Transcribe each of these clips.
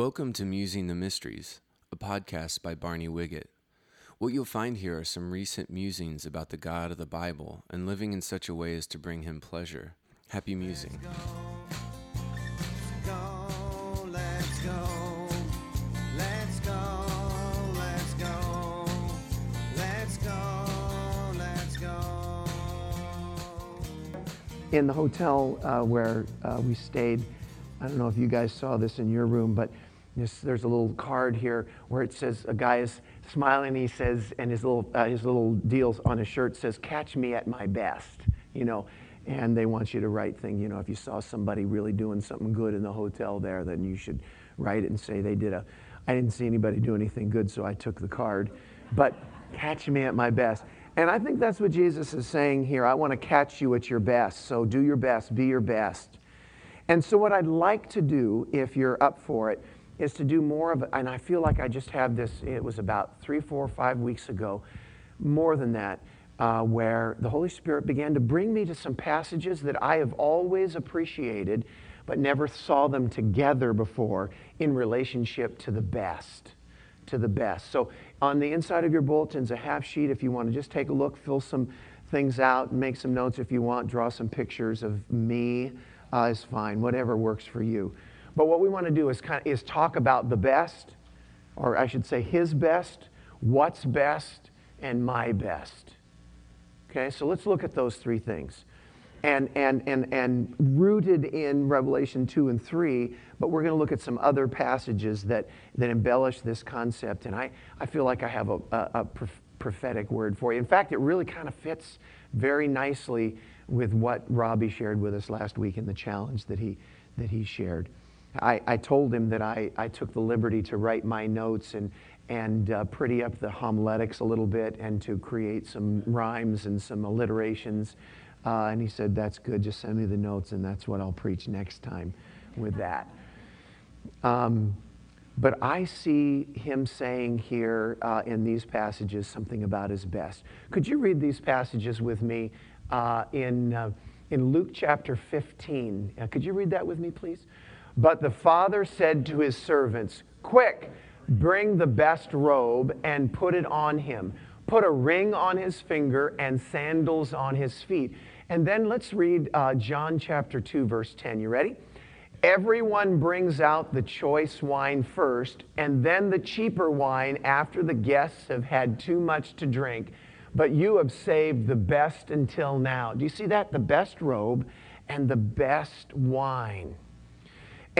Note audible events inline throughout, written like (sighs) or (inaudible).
Welcome to Musing the Mysteries, a podcast by Barney Wiggett. What you'll find here are some recent musings about the God of the Bible and living in such a way as to bring him pleasure. Happy musing. go, let's go, let's go, let's go, let's go, let's go. in the hotel uh, where uh, we stayed, I don't know if you guys saw this in your room, but this, there's a little card here where it says a guy is smiling. He says, and his little uh, his little deals on his shirt says, "Catch me at my best," you know. And they want you to write thing, you know, if you saw somebody really doing something good in the hotel there, then you should write it and say they did a. I didn't see anybody do anything good, so I took the card. But catch me at my best. And I think that's what Jesus is saying here. I want to catch you at your best. So do your best, be your best. And so, what I'd like to do, if you're up for it, is to do more of it. And I feel like I just had this, it was about three, four, five weeks ago, more than that, uh, where the Holy Spirit began to bring me to some passages that I have always appreciated, but never saw them together before in relationship to the best to the best. So on the inside of your bulletin's a half sheet if you want to just take a look, fill some things out, make some notes if you want, draw some pictures of me uh, is fine, whatever works for you. But what we want to do is kind of is talk about the best, or I should say his best, what's best, and my best. Okay, so let's look at those three things. And, and, and, and rooted in Revelation 2 and 3, but we're going to look at some other passages that, that embellish this concept. And I, I feel like I have a, a, a prophetic word for you. In fact, it really kind of fits very nicely with what Robbie shared with us last week in the challenge that he, that he shared. I, I told him that I, I took the liberty to write my notes and, and uh, pretty up the homiletics a little bit and to create some rhymes and some alliterations. Uh, and he said, That's good, just send me the notes, and that's what I'll preach next time with that. Um, but I see him saying here uh, in these passages something about his best. Could you read these passages with me uh, in, uh, in Luke chapter 15? Uh, could you read that with me, please? But the father said to his servants, Quick, bring the best robe and put it on him. Put a ring on his finger and sandals on his feet. And then let's read uh, John chapter 2, verse 10. You ready? Everyone brings out the choice wine first, and then the cheaper wine after the guests have had too much to drink. But you have saved the best until now. Do you see that? The best robe and the best wine.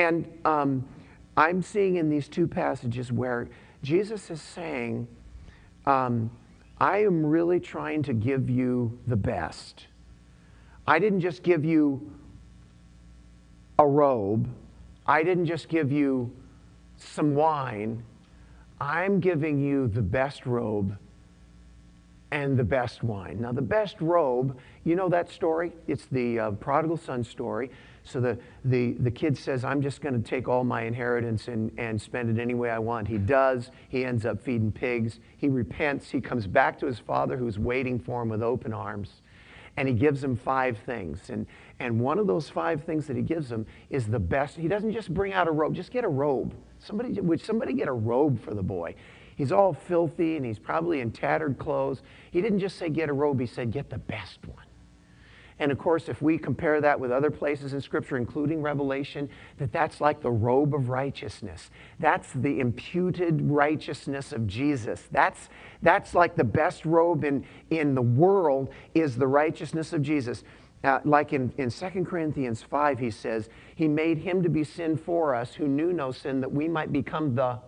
And um, I'm seeing in these two passages where Jesus is saying, um, I am really trying to give you the best. I didn't just give you a robe, I didn't just give you some wine. I'm giving you the best robe and the best wine. Now, the best robe, you know that story? It's the uh, prodigal son story. So the, the, the kid says, I'm just going to take all my inheritance and, and spend it any way I want. He does. He ends up feeding pigs. He repents. He comes back to his father who's waiting for him with open arms. And he gives him five things. And, and one of those five things that he gives him is the best. He doesn't just bring out a robe, just get a robe. Somebody, would somebody get a robe for the boy? He's all filthy and he's probably in tattered clothes. He didn't just say get a robe, he said get the best one. And of course, if we compare that with other places in Scripture, including Revelation, that that's like the robe of righteousness. That's the imputed righteousness of Jesus. That's, that's like the best robe in, in the world is the righteousness of Jesus. Uh, like in, in 2 Corinthians 5, he says, He made him to be sin for us who knew no sin, that we might become the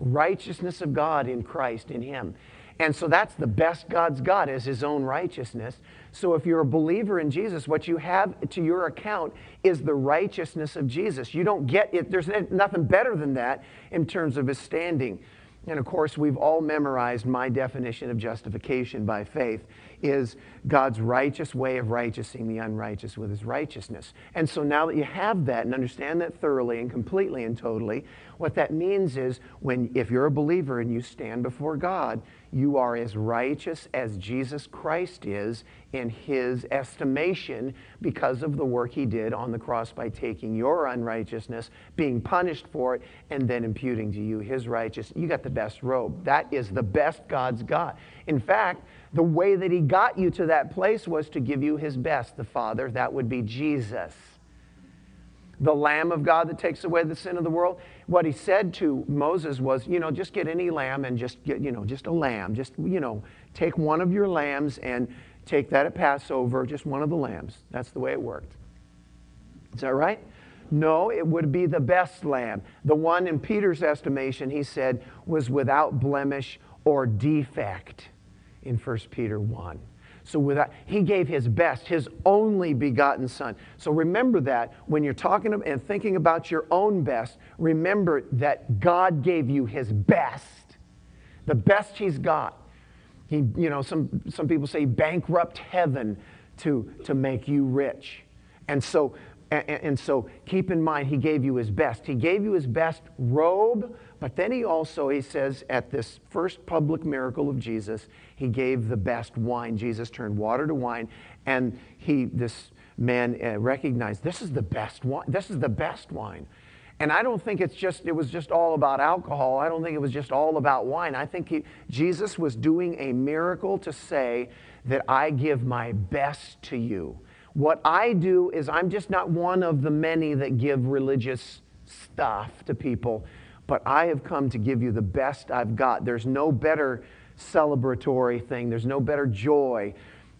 righteousness of God in Christ, in him. And so that's the best God's got is his own righteousness. So if you're a believer in Jesus, what you have to your account is the righteousness of Jesus. You don't get it, there's nothing better than that in terms of his standing. And of course, we've all memorized my definition of justification by faith is God's righteous way of righteousing the unrighteous with his righteousness. And so now that you have that and understand that thoroughly and completely and totally, what that means is when if you're a believer and you stand before God, you are as righteous as Jesus Christ is in his estimation because of the work he did on the cross by taking your unrighteousness, being punished for it, and then imputing to you his righteousness. You got the best robe. That is the best God's got. In fact, the way that he got you to that place was to give you his best, the Father. That would be Jesus the Lamb of God that takes away the sin of the world. What he said to Moses was, you know, just get any lamb and just get, you know, just a lamb. Just, you know, take one of your lambs and take that at Passover, just one of the lambs. That's the way it worked. Is that right? No, it would be the best lamb. The one in Peter's estimation, he said, was without blemish or defect in 1 Peter 1. So without, he gave his best, his only begotten son. So remember that when you're talking and thinking about your own best, remember that God gave you his best, the best he's got. He, you know, some, some people say bankrupt heaven to, to make you rich. And so, and, and so keep in mind, he gave you his best. He gave you his best robe, but then he also, he says, at this first public miracle of Jesus, he gave the best wine. Jesus turned water to wine, and he, this man uh, recognized this is the best wine. This is the best wine. And I don't think it's just, it was just all about alcohol. I don't think it was just all about wine. I think he, Jesus was doing a miracle to say that I give my best to you. What I do is I'm just not one of the many that give religious stuff to people, but I have come to give you the best I've got. There's no better celebratory thing. There's no better joy.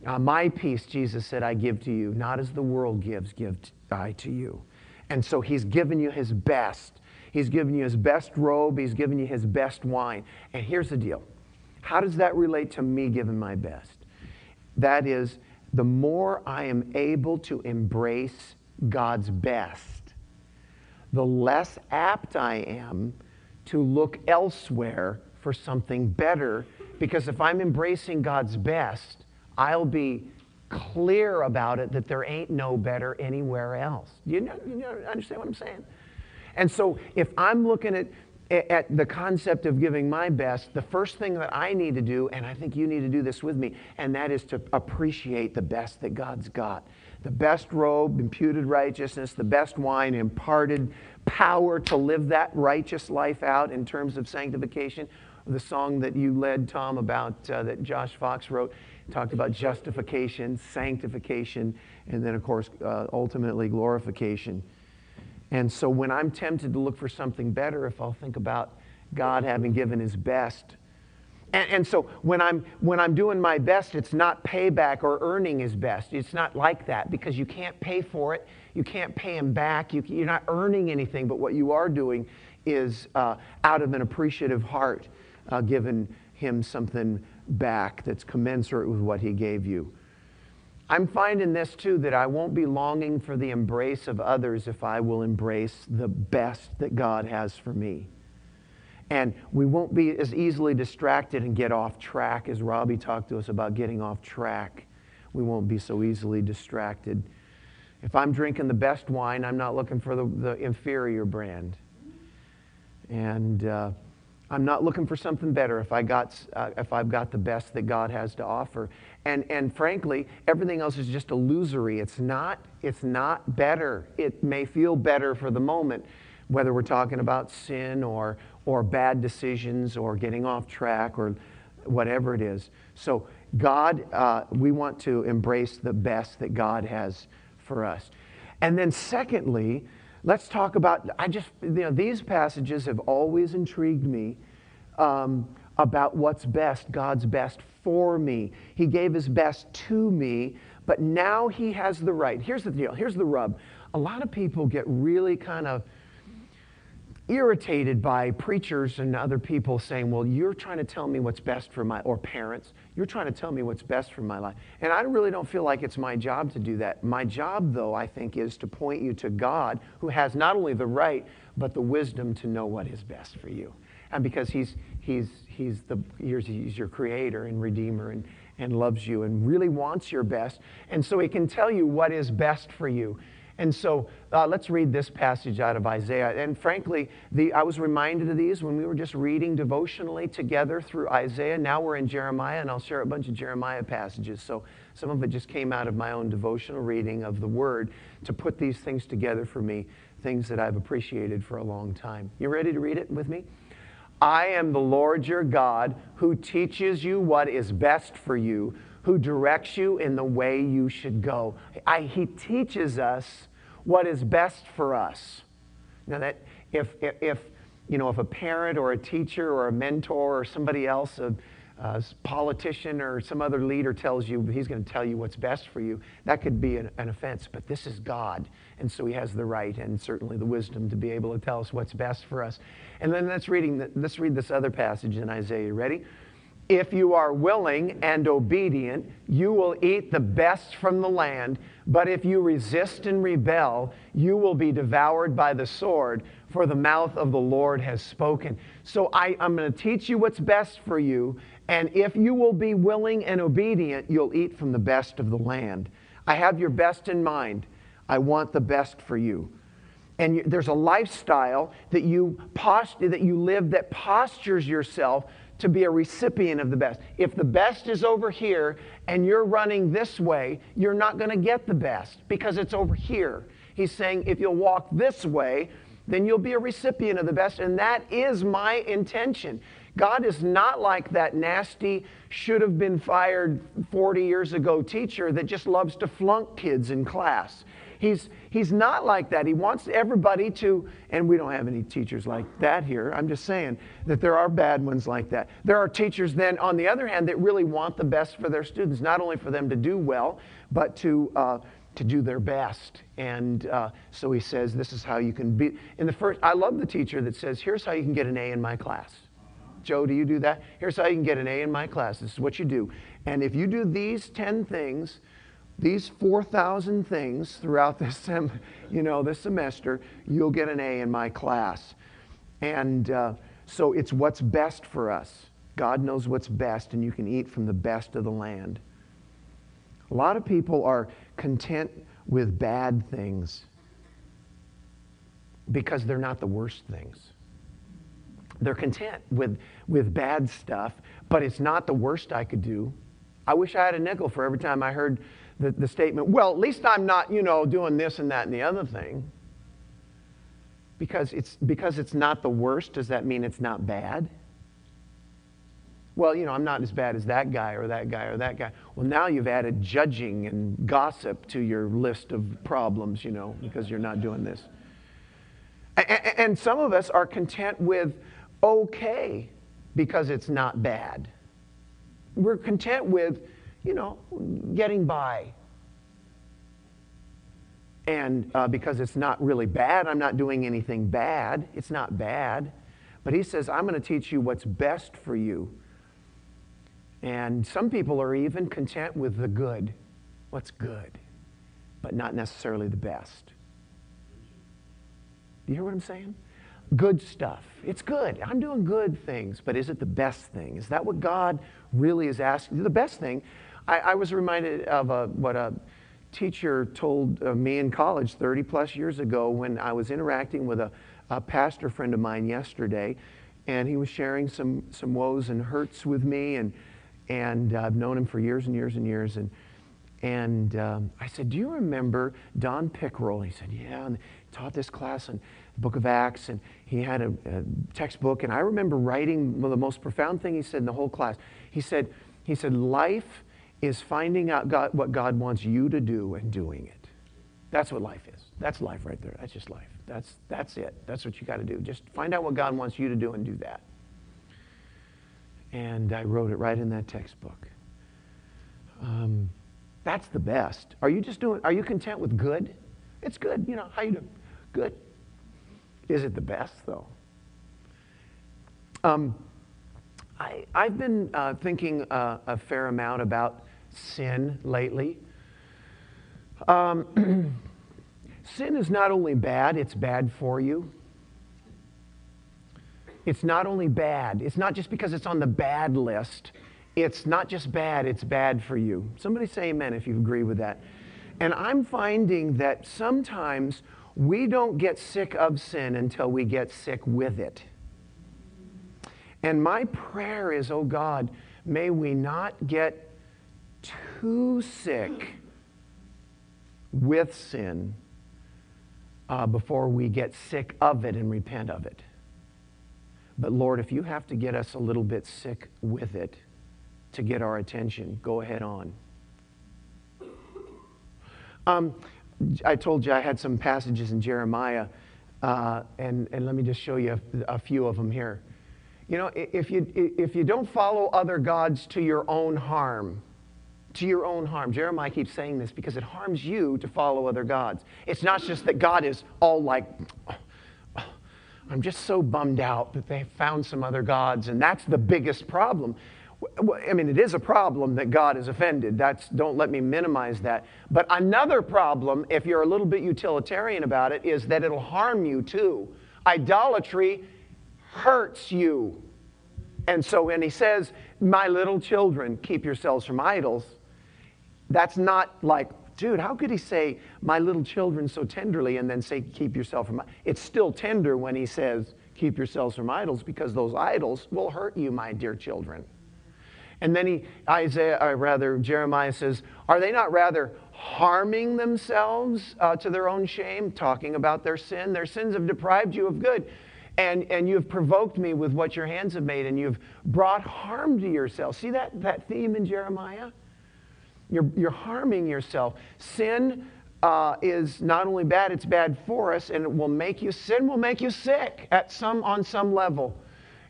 Uh, my peace, Jesus said, I give to you, not as the world gives, give I to you. And so he's given you his best. He's given you his best robe. He's given you his best wine. And here's the deal how does that relate to me giving my best? That is, the more I am able to embrace God's best, the less apt I am to look elsewhere for something better because if I'm embracing God's best, I'll be clear about it that there ain't no better anywhere else. You, know, you know, understand what I'm saying? And so if I'm looking at, at the concept of giving my best, the first thing that I need to do, and I think you need to do this with me, and that is to appreciate the best that God's got. The best robe, imputed righteousness, the best wine, imparted power to live that righteous life out in terms of sanctification the song that you led, Tom, about uh, that Josh Fox wrote, talked about justification, sanctification, and then, of course, uh, ultimately glorification. And so when I'm tempted to look for something better, if I'll think about God having given his best, and, and, so when I'm, when I'm doing my best, it's not payback or earning his best. It's not like that because you can't pay for it. You can't pay him back. You, are not earning anything, but what you are doing is uh, out of an appreciative heart uh, given him something back that's commensurate with what he gave you. I'm finding this too that I won't be longing for the embrace of others if I will embrace the best that God has for me. And we won't be as easily distracted and get off track as Robbie talked to us about getting off track. We won't be so easily distracted. If I'm drinking the best wine, I'm not looking for the, the inferior brand. And uh, I'm not looking for something better if, I got, uh, if I've got the best that God has to offer. And, and frankly, everything else is just illusory. It's not, it's not better. It may feel better for the moment, whether we're talking about sin or, or bad decisions or getting off track or whatever it is. So, God, uh, we want to embrace the best that God has for us. And then, secondly, let's talk about, I just, you know, these passages have always intrigued me um, about what's best, God's best for me. He gave his best to me, but now he has the right. Here's the deal, here's the rub. A lot of people get really kind of irritated by preachers and other people saying, Well, you're trying to tell me what's best for my, or parents, you're trying to tell me what's best for my life. And I really don't feel like it's my job to do that. My job, though, I think, is to point you to God, who has not only the right, but the wisdom to know what is best for you. And because He's, he's, he's, the, he's your creator and redeemer and, and loves you and really wants your best. And so He can tell you what is best for you. And so uh, let's read this passage out of Isaiah. And frankly, the, I was reminded of these when we were just reading devotionally together through Isaiah. Now we're in Jeremiah, and I'll share a bunch of Jeremiah passages. So some of it just came out of my own devotional reading of the Word to put these things together for me, things that I've appreciated for a long time. You ready to read it with me? I am the Lord your God who teaches you what is best for you who directs you in the way you should go. I, he teaches us what is best for us. Now that if, if, you know, if a parent or a teacher or a mentor or somebody else, a, a politician or some other leader tells you he's going to tell you what's best for you, that could be an, an offense. But this is God, and so he has the right and certainly the wisdom to be able to tell us what's best for us. And then let's, reading the, let's read this other passage in Isaiah. Ready? If you are willing and obedient, you will eat the best from the land. But if you resist and rebel, you will be devoured by the sword, for the mouth of the Lord has spoken. So I, am going to teach you what's best for you. And if you will be willing and obedient, you'll eat from the best of the land. I have your best in mind. I want the best for you. And there's a lifestyle that you, post- that you live that postures yourself to be a recipient of the best. If the best is over here and you're running this way, you're not going to get the best because it's over here. He's saying if you'll walk this way, then you'll be a recipient of the best. And that is my intention. God is not like that nasty, should have been fired 40 years ago teacher that just loves to flunk kids in class. He's, he's not like that. He wants everybody to, and we don't have any teachers like that here. I'm just saying that there are bad ones like that. There are teachers then, on the other hand, that really want the best for their students, not only for them to do well, but to, uh, to do their best. And uh, so he says, this is how you can be. In the first, I love the teacher that says, here's how you can get an A in my class. Joe, do you do that? Here's how you can get an A in my class. This is what you do. And if you do these 10 things, these 4,000 things throughout (laughs) this, sem- you know, this semester, you'll get an A in my class. And uh, so it's what's best for us. God knows what's best, and you can eat from the best of the land. A lot of people are content with bad things because they're not the worst things. They're content with, with bad stuff, but it's not the worst I could do. I wish I had a nickel for every time I heard the, the statement, well, at least I'm not, you know, doing this and that and the other thing. Because it's, because it's not the worst, does that mean it's not bad? Well, you know, I'm not as bad as that guy or that guy or that guy. Well, now you've added judging and gossip to your list of problems, you know, because you're not doing this. And some of us are content with okay because it's not bad. We're content with you know, getting by. And uh, because it's not really bad, I'm not doing anything bad. It's not bad. But he says, I'm going to teach you what's best for you. And some people are even content with the good, what's good, but not necessarily the best. Do you hear what I'm saying? Good stuff. It's good. I'm doing good things, but is it the best thing? Is that what God really is asking? The best thing I, I was reminded of a, what a teacher told uh, me in college 30 plus years ago when I was interacting with a, a pastor friend of mine yesterday, and he was sharing some, some woes and hurts with me, and, and I've known him for years and years and years. And, and um, I said, Do you remember Don Pickrell? He said, Yeah. And taught this class in book of Acts, and he had a, a textbook. And I remember writing the most profound thing he said in the whole class. He said, he said, Life is finding out God, what God wants you to do and doing it. That's what life is. That's life right there. That's just life. That's, that's it. That's what you got to do. Just find out what God wants you to do and do that. And I wrote it right in that textbook. Um, that's the best. Are you just doing, are you content with good? It's good. You know, how you doing? Good. Is it the best, though? Um, I, have been uh, thinking uh, a fair amount about sin lately. Um, (clears throat) sin is not only bad, it's bad for you. It's not only bad, it's not just because it's on the bad list. It's not just bad, it's bad for you. Somebody say amen if you agree with that. And I'm finding that sometimes we don't get sick of sin until we get sick with it. And my prayer is, oh God, may we not get too sick with sin uh, before we get sick of it and repent of it. But Lord, if you have to get us a little bit sick with it to get our attention, go ahead on. Um, I told you I had some passages in Jeremiah, uh, and, and let me just show you a, a few of them here. You know, if you, if you don't follow other gods to your own harm, to your own harm. Jeremiah keeps saying this because it harms you to follow other gods. It's not just that God is all like, oh, I'm just so bummed out that they found some other gods, and that's the biggest problem. I mean, it is a problem that God is offended. That's, don't let me minimize that. But another problem, if you're a little bit utilitarian about it, is that it'll harm you too. Idolatry hurts you. And so when he says, My little children, keep yourselves from idols, that's not like, dude, how could he say, My little children so tenderly, and then say, Keep yourself from It's still tender when he says, Keep yourselves from idols, because those idols will hurt you, my dear children. And then he, Isaiah, or rather, Jeremiah says, Are they not rather harming themselves uh, to their own shame, talking about their sin? Their sins have deprived you of good. And, and you have provoked me with what your hands have made, and you've brought harm to yourself. See that, that theme in Jeremiah? You're, you're harming yourself. Sin uh, is not only bad, it's bad for us, and it will make you, sin will make you sick at some, on some level.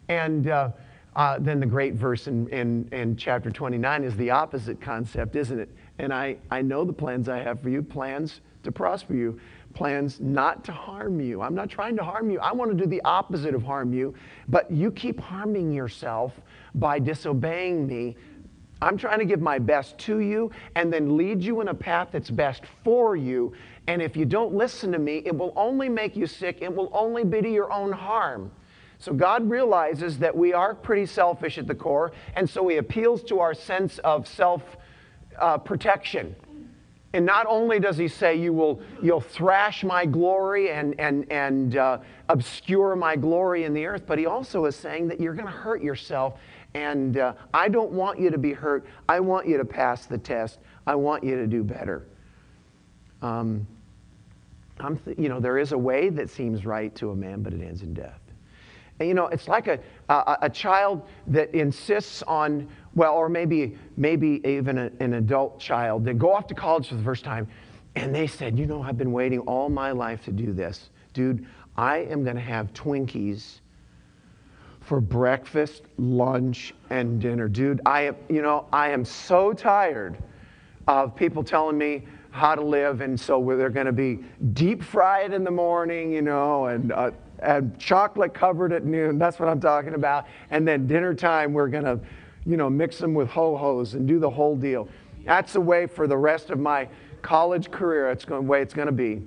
And uh, uh, then the great verse in, in, in chapter 29 is the opposite concept, isn't it? And I, I know the plans I have for you plans to prosper you, plans not to harm you. I'm not trying to harm you. I want to do the opposite of harm you, but you keep harming yourself by disobeying me. I'm trying to give my best to you and then lead you in a path that's best for you. And if you don't listen to me, it will only make you sick. It will only be to your own harm. So God realizes that we are pretty selfish at the core, and so He appeals to our sense of self uh, protection. And not only does He say, you will, You'll thrash my glory and, and, and uh, obscure my glory in the earth, but He also is saying that you're going to hurt yourself. And uh, I don't want you to be hurt. I want you to pass the test. I want you to do better. Um, th- you know, there is a way that seems right to a man, but it ends in death. You know, it's like a, a, a, child that insists on, well, or maybe, maybe even a, an adult child that go off to college for the first time and they said, you know, I've been waiting all my life to do this. Dude, I am going to have Twinkies for breakfast, lunch, and dinner. Dude, I am, you know, I am so tired of people telling me how to live, and so they're going to be deep fried in the morning, you know, and uh, and chocolate covered at noon. That's what I'm talking about. And then dinner time, we're going to, you know, mix them with ho hos and do the whole deal. That's the way for the rest of my college career. It's the way it's going to be.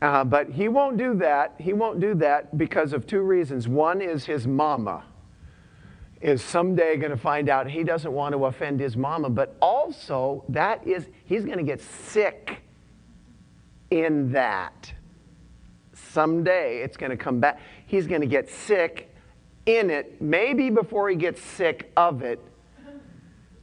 Uh, but he won't do that. He won't do that because of two reasons. One is his mama is someday going to find out he doesn't want to offend his mama, but also that is he's going to get sick in that someday it's going to come back. He's going to get sick in it, maybe before he gets sick of it.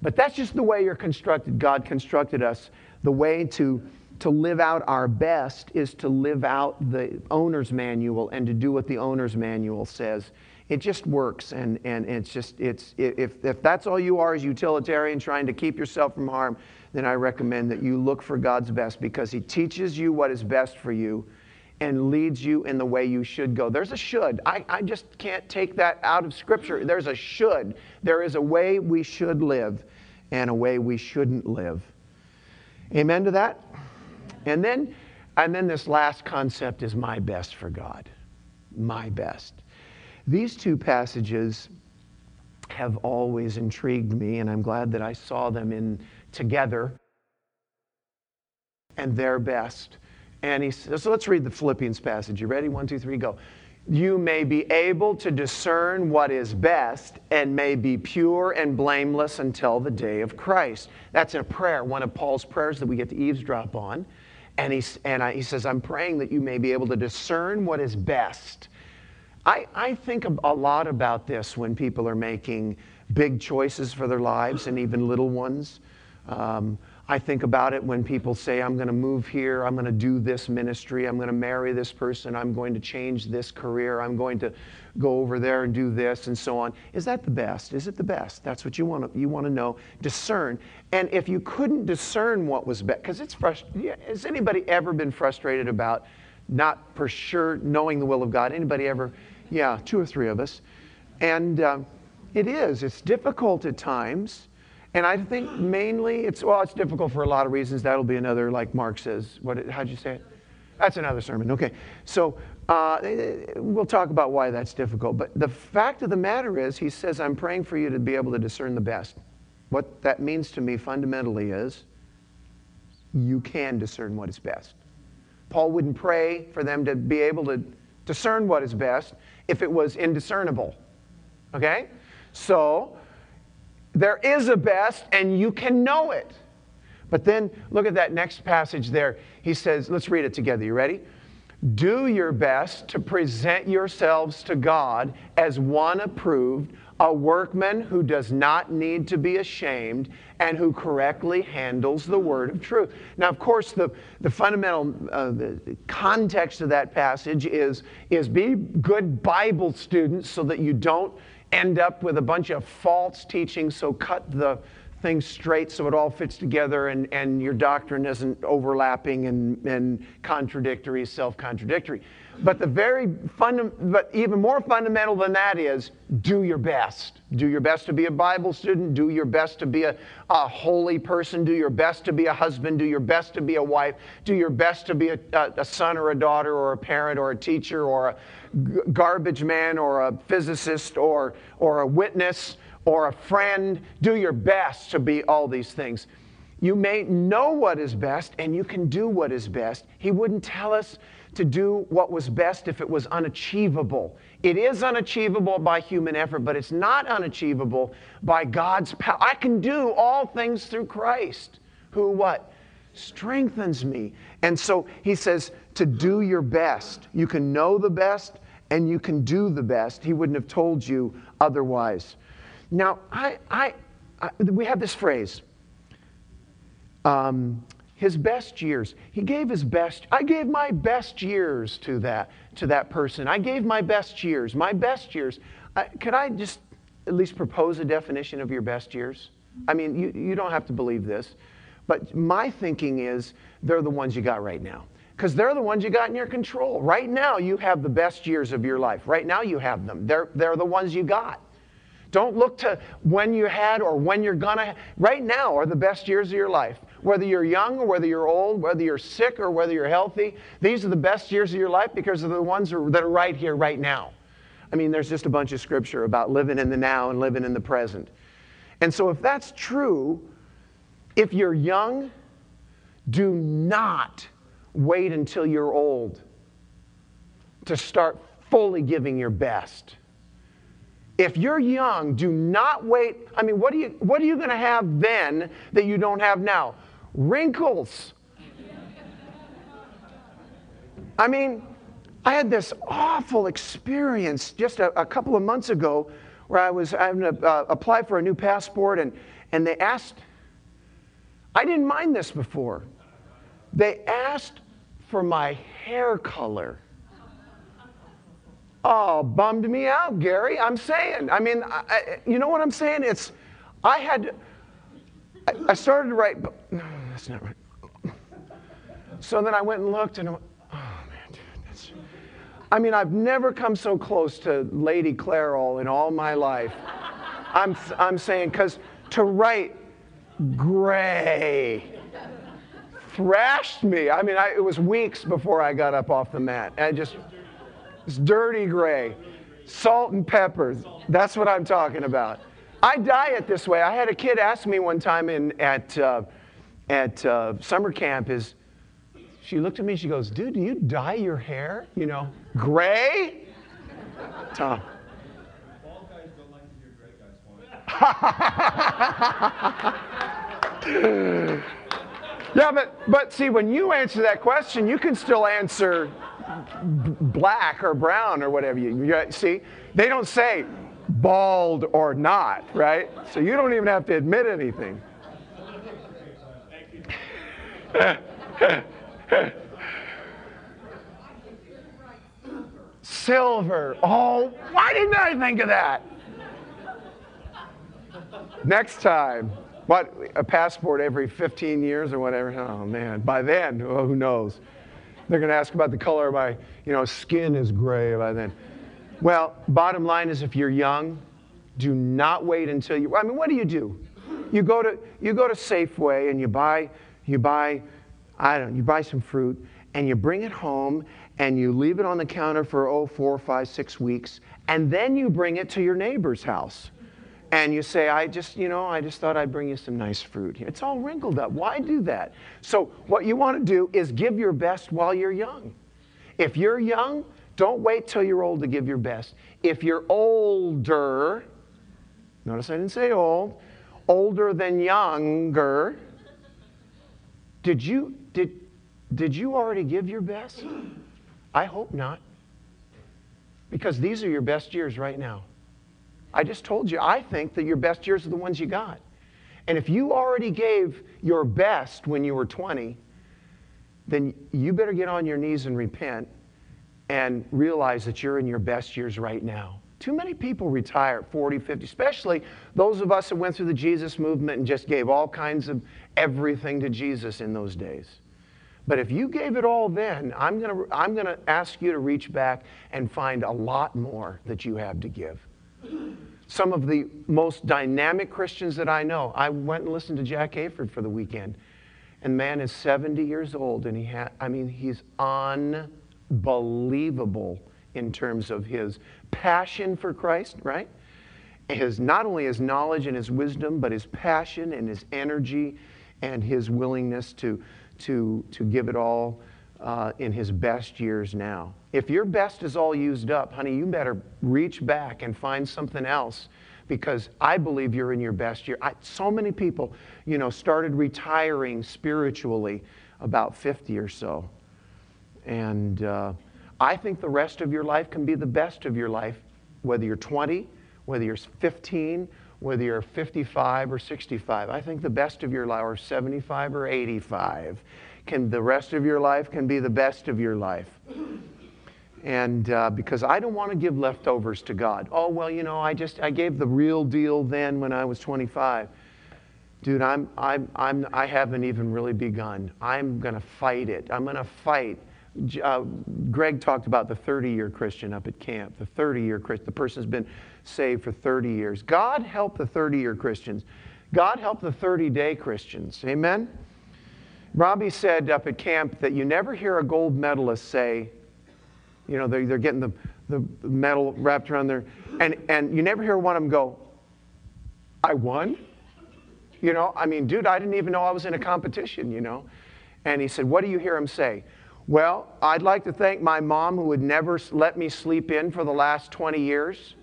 But that's just the way you're constructed. God constructed us. The way to, to live out our best is to live out the owner's manual and to do what the owner's manual says. It just works, and, and it's just, it's, if, if that's all you are is utilitarian, trying to keep yourself from harm, then I recommend that you look for God's best because He teaches you what is best for you and leads you in the way you should go. There's a should. I, I just can't take that out of Scripture. There's a should. There is a way we should live and a way we shouldn't live. Amen to that? And then, and then this last concept is my best for God. My best. These two passages have always intrigued me, and I'm glad that I saw them in together and their best. And he says, so let's read the Philippians passage. You ready? One, two, three, go. you may be able to discern what is best and may be pure and blameless until the day of Christ. That's a prayer, one of Paul's prayers that we get to eavesdrop on. And, he, and I, he says, I'm praying that you may be able to discern what is best. I, I think a lot about this when people are making big choices for their lives and even little ones. Um, I think about it when people say, I'm going to move here, I'm going to do this ministry, I'm going to marry this person, I'm going to change this career, I'm going to go over there and do this, and so on. Is that the best? Is it the best? That's what you want to, you want to know. Discern. And if you couldn't discern what was best, because it's frustrating. Has anybody ever been frustrated about not for sure knowing the will of God? Anybody ever? Yeah, two or three of us. And um, it is, it's difficult at times. And I think mainly it's, well, it's difficult for a lot of reasons. That'll be another, like Mark says. What, how'd you say it? That's another sermon. Okay. So uh, we'll talk about why that's difficult. But the fact of the matter is, he says, I'm praying for you to be able to discern the best. What that means to me fundamentally is you can discern what is best. Paul wouldn't pray for them to be able to discern what is best if it was indiscernible. Okay? So there is a best, and you can know it. But then look at that next passage there. He says, let's read it together. You ready? Do your best to present yourselves to God as one approved, a workman who does not need to be ashamed and who correctly handles the word of truth. Now, of course, the, the fundamental uh, the context of that passage is, is be good Bible students so that you don't end up with a bunch of false teaching, so cut the things straight so it all fits together and, and your doctrine isn't overlapping and, and contradictory, self contradictory. But the very funda- but even more fundamental than that is do your best. Do your best to be a Bible student. Do your best to be a, a holy person. Do your best to be a husband. Do your best to be a wife. Do your best to be a, a, a son or a daughter or a parent or a teacher or a g- garbage man or a physicist or, or a witness or a friend. Do your best to be all these things. You may know what is best and you can do what is best. He wouldn't tell us to do what was best if it was unachievable. It is unachievable by human effort, but it's not unachievable by God's power. I can do all things through Christ, who what? Strengthens me. And so he says to do your best. You can know the best and you can do the best. He wouldn't have told you otherwise. Now, I, I, I we have this phrase. Um, his best years. He gave his best. I gave my best years to that to that person. I gave my best years. My best years. I, could I just at least propose a definition of your best years? I mean, you, you don't have to believe this, but my thinking is they're the ones you got right now. Because they're the ones you got in your control. Right now, you have the best years of your life. Right now, you have them. They're, they're the ones you got. Don't look to when you had or when you're gonna. Right now are the best years of your life. Whether you're young or whether you're old, whether you're sick or whether you're healthy, these are the best years of your life because they're the ones that are right here, right now. I mean, there's just a bunch of scripture about living in the now and living in the present. And so, if that's true, if you're young, do not wait until you're old to start fully giving your best. If you're young, do not wait. I mean, what, are you, what are you going to have then that you don't have now? Wrinkles. I mean, I had this awful experience just a, a couple of months ago where I was having to uh, apply for a new passport, and, and they asked, I didn't mind this before. They asked for my hair color. Oh, bummed me out, Gary. I'm saying. I mean, I, you know what I'm saying? It's, I had, I, I started to write, but no, (sighs) that's not right. So then I went and looked and I went, oh man, dude, that's, I mean, I've never come so close to Lady Clairol in all my life. I'm, I'm saying, because to write gray thrashed me. I mean, I, it was weeks before I got up off the mat. I just, it's dirty gray. Salt and pepper. That's what I'm talking about. I dye it this way. I had a kid ask me one time in, at, uh, at uh, summer camp, is, she looked at me, she goes, dude, do you dye your hair, you know, gray? (laughs) Tom. Bald guys (laughs) don't like to hear gray guys. Yeah, but but see, when you answer that question, you can still answer black or brown or whatever you, you see. They don't say bald or not, right? So you don't even have to admit anything. Silver. Oh, why didn't I think of that? Next time. What, a passport every 15 years or whatever? Oh, man. By then, oh, who knows? They're going to ask about the color of my, you know, skin is gray by then. Well, bottom line is if you're young, do not wait until you, I mean, what do you do? You go to, you go to Safeway and you buy, you buy, I don't know, you buy some fruit and you bring it home and you leave it on the counter for, oh, four, five, six weeks, and then you bring it to your neighbor's house and you say, I just, you know, I just thought I'd bring you some nice fruit. It's all wrinkled up. Why do that? So, what you want to do is give your best while you're young. If you're young, don't wait till you're old to give your best. If you're older, notice I didn't say old, older than younger, did you, did, did you already give your best? I hope not. Because these are your best years right now. I just told you, I think that your best years are the ones you got. And if you already gave your best when you were 20, then you better get on your knees and repent and realize that you're in your best years right now. Too many people retire at 40, 50, especially those of us that went through the Jesus movement and just gave all kinds of everything to Jesus in those days. But if you gave it all then, I'm going to I'm going to ask you to reach back and find a lot more that you have to give some of the most dynamic Christians that I know. I went and listened to Jack Hayford for the weekend. And man is 70 years old, and he had, I mean, he's unbelievable in terms of his passion for Christ, right? His, not only his knowledge and his wisdom, but his passion and his energy and his willingness to, to, to give it all uh, in his best years now. If your best is all used up, honey, you better reach back and find something else because I believe you're in your best year. I, so many people, you know, started retiring spiritually about 50 or so. And uh, I think the rest of your life can be the best of your life, whether you're 20, whether you're 15, whether you're 55 or 65. I think the best of your life, or 75 or 85, can the rest of your life can be the best of your life. And uh, because I don't want to give leftovers to God. Oh, well, you know, I just, I gave the real deal then when I was 25. Dude, I'm, I'm, I'm, I haven't even really begun. I'm going to fight it. I'm going to fight. Uh, Greg talked about the 30 year Christian up at camp, the 30 year Christian. The person's been saved for 30 years. God help the 30 year Christians. God help the 30 day Christians. Amen? Robbie said up at camp that you never hear a gold medalist say, you know, they're, they're getting the, the medal wrapped around their, and, and you never hear one of them go, I won? You know, I mean, dude, I didn't even know I was in a competition, you know. And he said, What do you hear him say? Well, I'd like to thank my mom who would never let me sleep in for the last 20 years.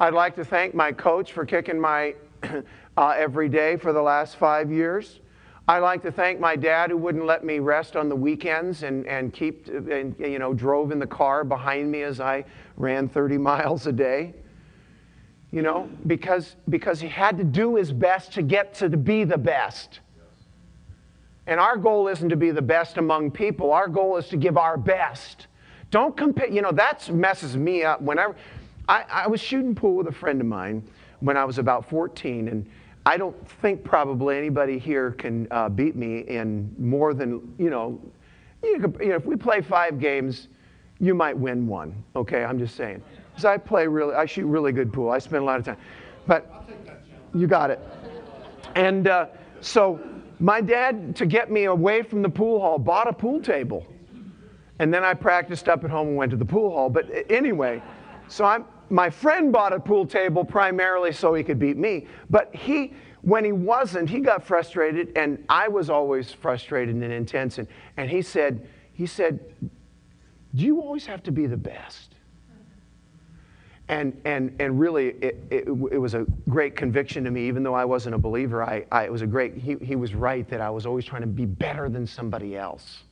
I'd like to thank my coach for kicking my (coughs) uh, every day for the last five years. I'd like to thank my dad who wouldn't let me rest on the weekends and, and keep, and, you know, drove in the car behind me as I ran 30 (laughs) miles a day. You know, because, because he had to do his best to get to be the best. And our goal isn't to be the best among people. Our goal is to give our best. Don't compare, you know, that messes me up. Whenever I, I was shooting pool with a friend of mine when I was about 14, and I don't think probably anybody here can uh, beat me in more than, you know, you, could, you know, if we play five games, you might win one. Okay, I'm just saying. Because I play really, I shoot really good pool. I spend a lot of time. But you got it. And uh, so my dad, to get me away from the pool hall, bought a pool table. And then I practiced up at home and went to the pool hall. But anyway, so I'm, my friend bought a pool table primarily so he could beat me. But he, when he wasn't, he got frustrated, and I was always frustrated and intense. And, and he said, he said, Do you always have to be the best? And, and, and really, it, it, it was a great conviction to me, even though I wasn't a believer. I, I, it was a great, he, he was right that I was always trying to be better than somebody else.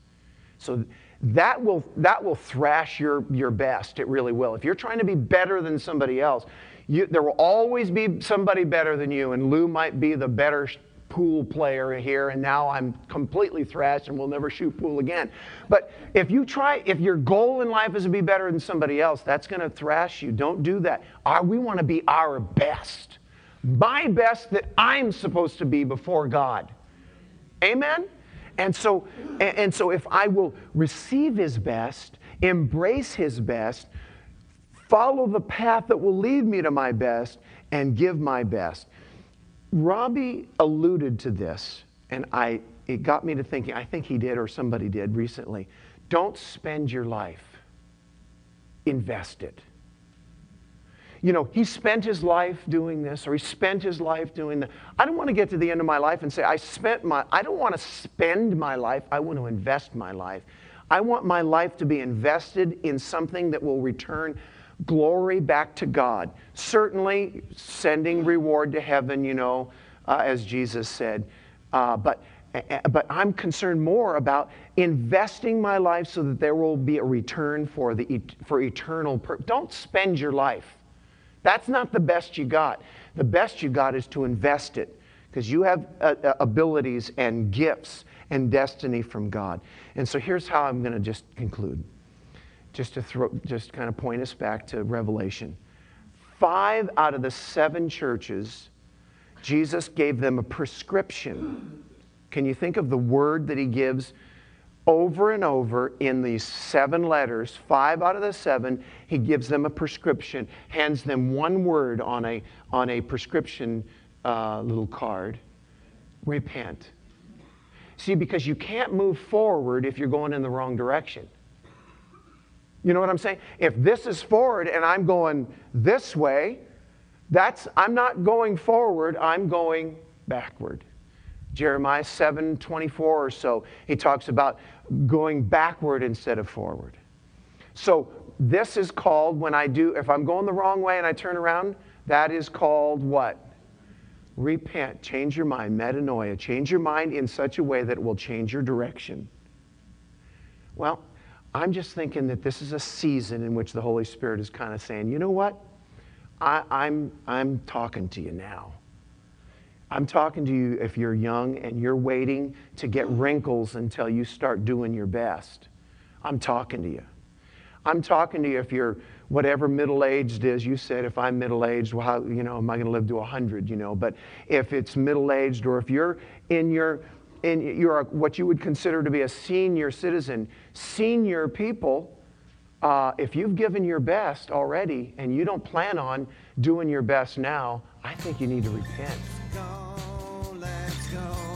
So that will, that will thrash your, your best. It really will. If you're trying to be better than somebody else, you, there will always be somebody better than you, and Lou might be the better pool player here, and now I'm completely thrashed and will never shoot pool again. But if you try, if your goal in life is to be better than somebody else, that's going to thrash you. Don't do that. Our, we want to be our best, my best that I'm supposed to be before God. Amen. And so, and, and so, if I will receive His best, embrace His best, follow the path that will lead me to my best, and give my best. Robbie alluded to this, and I, it got me to thinking, I think he did or somebody did recently. Don't spend your life, invest it. You know, he spent his life doing this, or he spent his life doing that. I don't want to get to the end of my life and say, I spent my, I don't want to spend my life, I want to invest my life. I want my life to be invested in something that will return glory back to God. Certainly, sending reward to heaven, you know, uh, as Jesus said. Uh, but, but I'm concerned more about investing my life so that there will be a return for, the, for eternal. Per- Don't spend your life. That's not the best you got. The best you got is to invest it because you have uh, uh abilities and gifts and destiny from God. And so here's how I'm going to just conclude just to throw, just kind of point us back to Revelation. Five out of the seven churches, Jesus gave them a prescription. Can you think of the word that he gives over and over in these seven letters? Five out of the seven, he gives them a prescription, hands them one word on a, on a prescription uh, little card repent. See, because you can't move forward if you're going in the wrong direction. You know what I'm saying? If this is forward and I'm going this way, that's I'm not going forward, I'm going backward. Jeremiah 7 24 or so, he talks about going backward instead of forward. So this is called when I do, if I'm going the wrong way and I turn around, that is called what? Repent. Change your mind. Metanoia. Change your mind in such a way that it will change your direction. Well, I'm just thinking that this is a season in which the Holy Spirit is kind of saying, you know what? I, am I'm, I'm talking to you now. I'm talking to you if you're young and you're waiting to get wrinkles until you start doing your best. I'm talking to you. I'm talking to you if you're whatever middle aged is. You said if I'm middle aged, well, how, you know, am I going to live to 100? You know, but if it's middle aged or if you're in your and you're a, what you would consider to be a senior citizen, senior people, uh, if you've given your best already and you don't plan on doing your best now, I think you need to repent. Let's go, let's go.